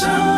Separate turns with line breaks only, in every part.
sunny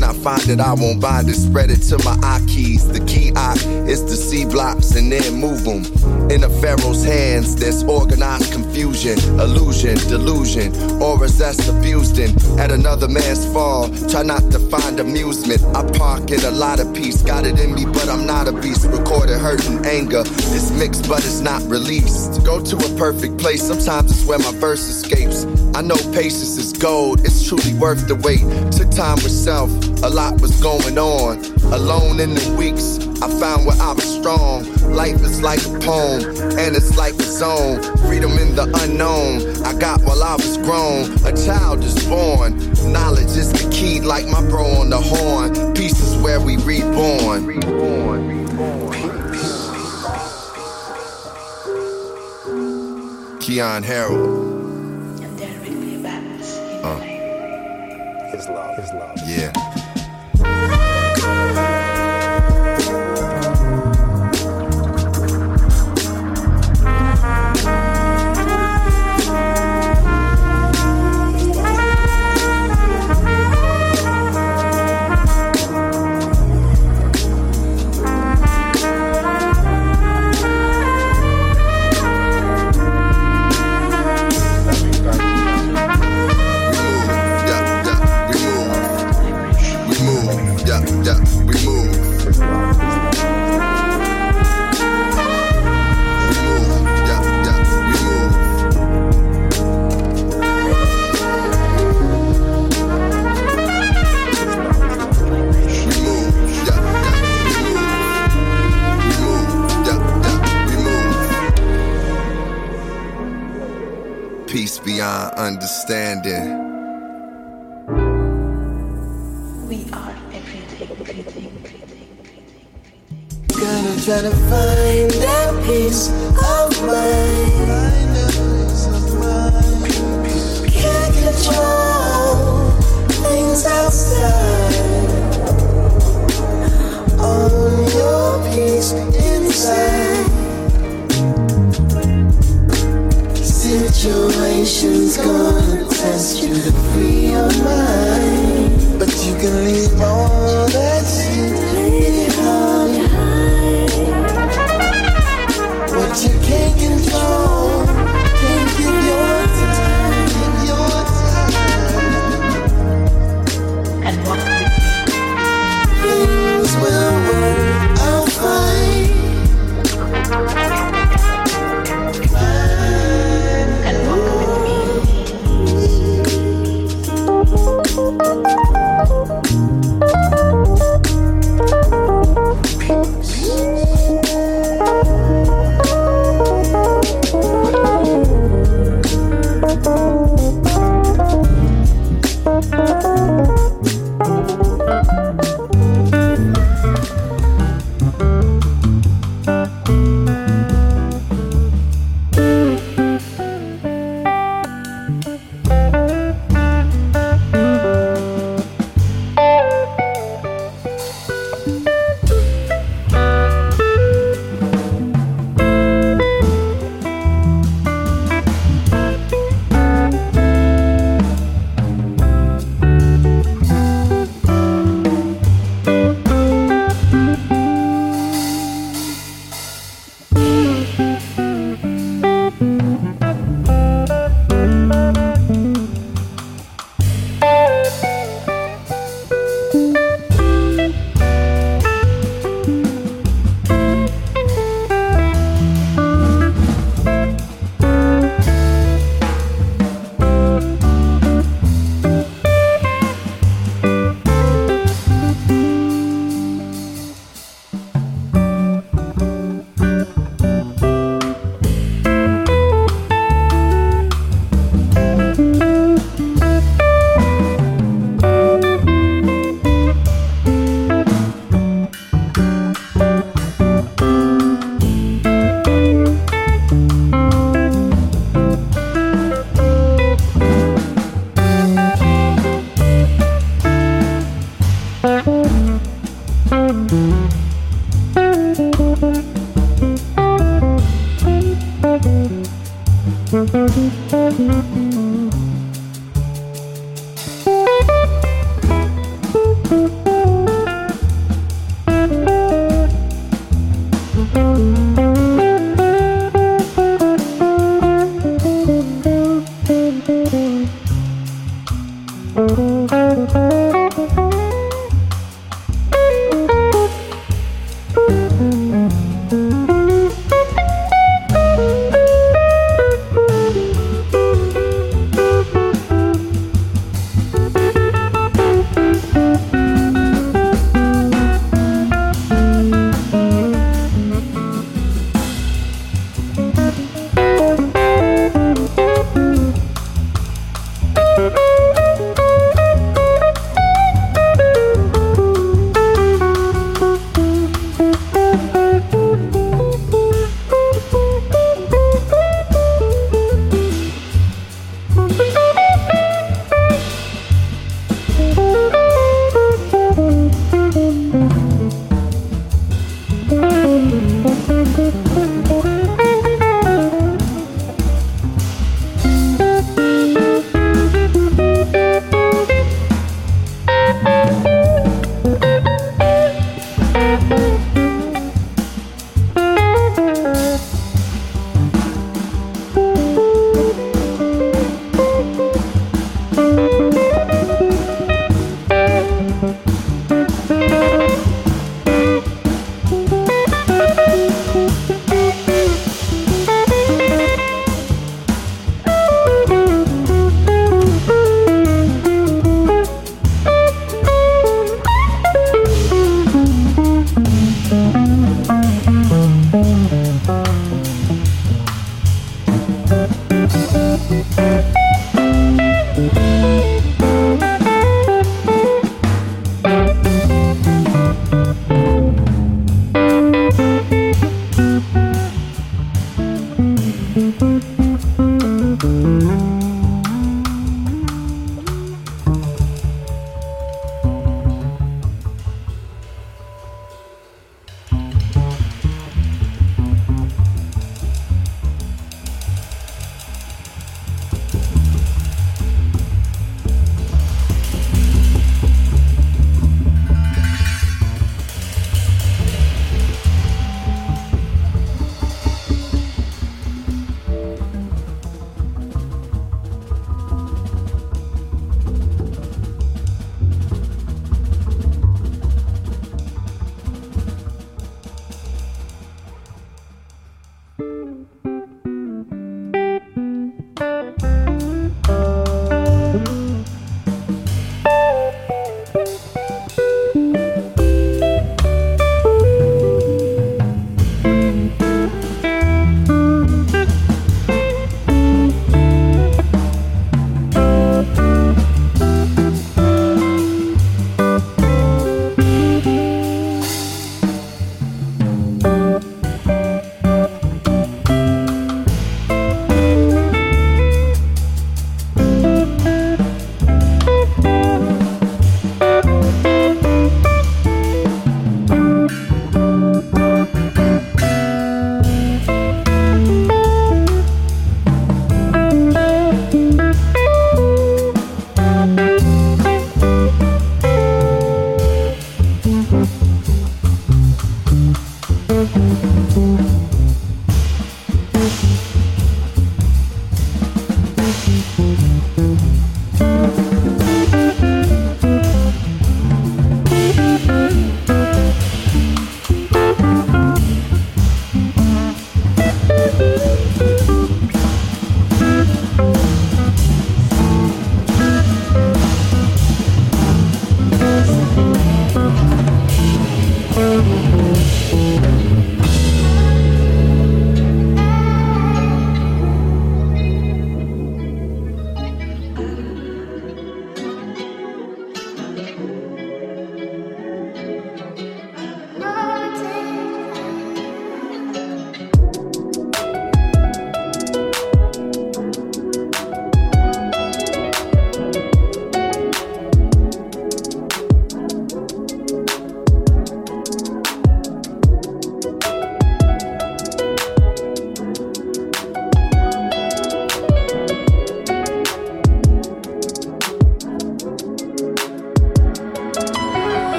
When I find it, I won't bind it. Spread it to my eye keys. The key I is to see blocks and then move them. In a pharaoh's hands, there's organized confusion, illusion, delusion, auras that's abused in. At another man's fall, try not to find amusement. I park in a lot of peace. Got it in me, but I'm not a beast. Recorded hurt and anger. It's mixed, but it's not released. Go to a perfect place. Sometimes it's where my verse escapes. I know patience is gold. It's truly worth the wait. Took time with self. A lot was going on. Alone in the weeks, I found where I was strong. Life is like a poem, and it's like a zone. Freedom in the unknown. I got while I was grown. A child is born. Knowledge is the key, like my bro on the horn. Peace is where we reborn. Reborn. Keyon Harrold.
And
beyond understanding.
We are everything, everything, everything, everything.
Gonna try to find that peace of mind. Can't control things outside. Own your peace inside. Situations gonna test you to free your mind. But you can leave all that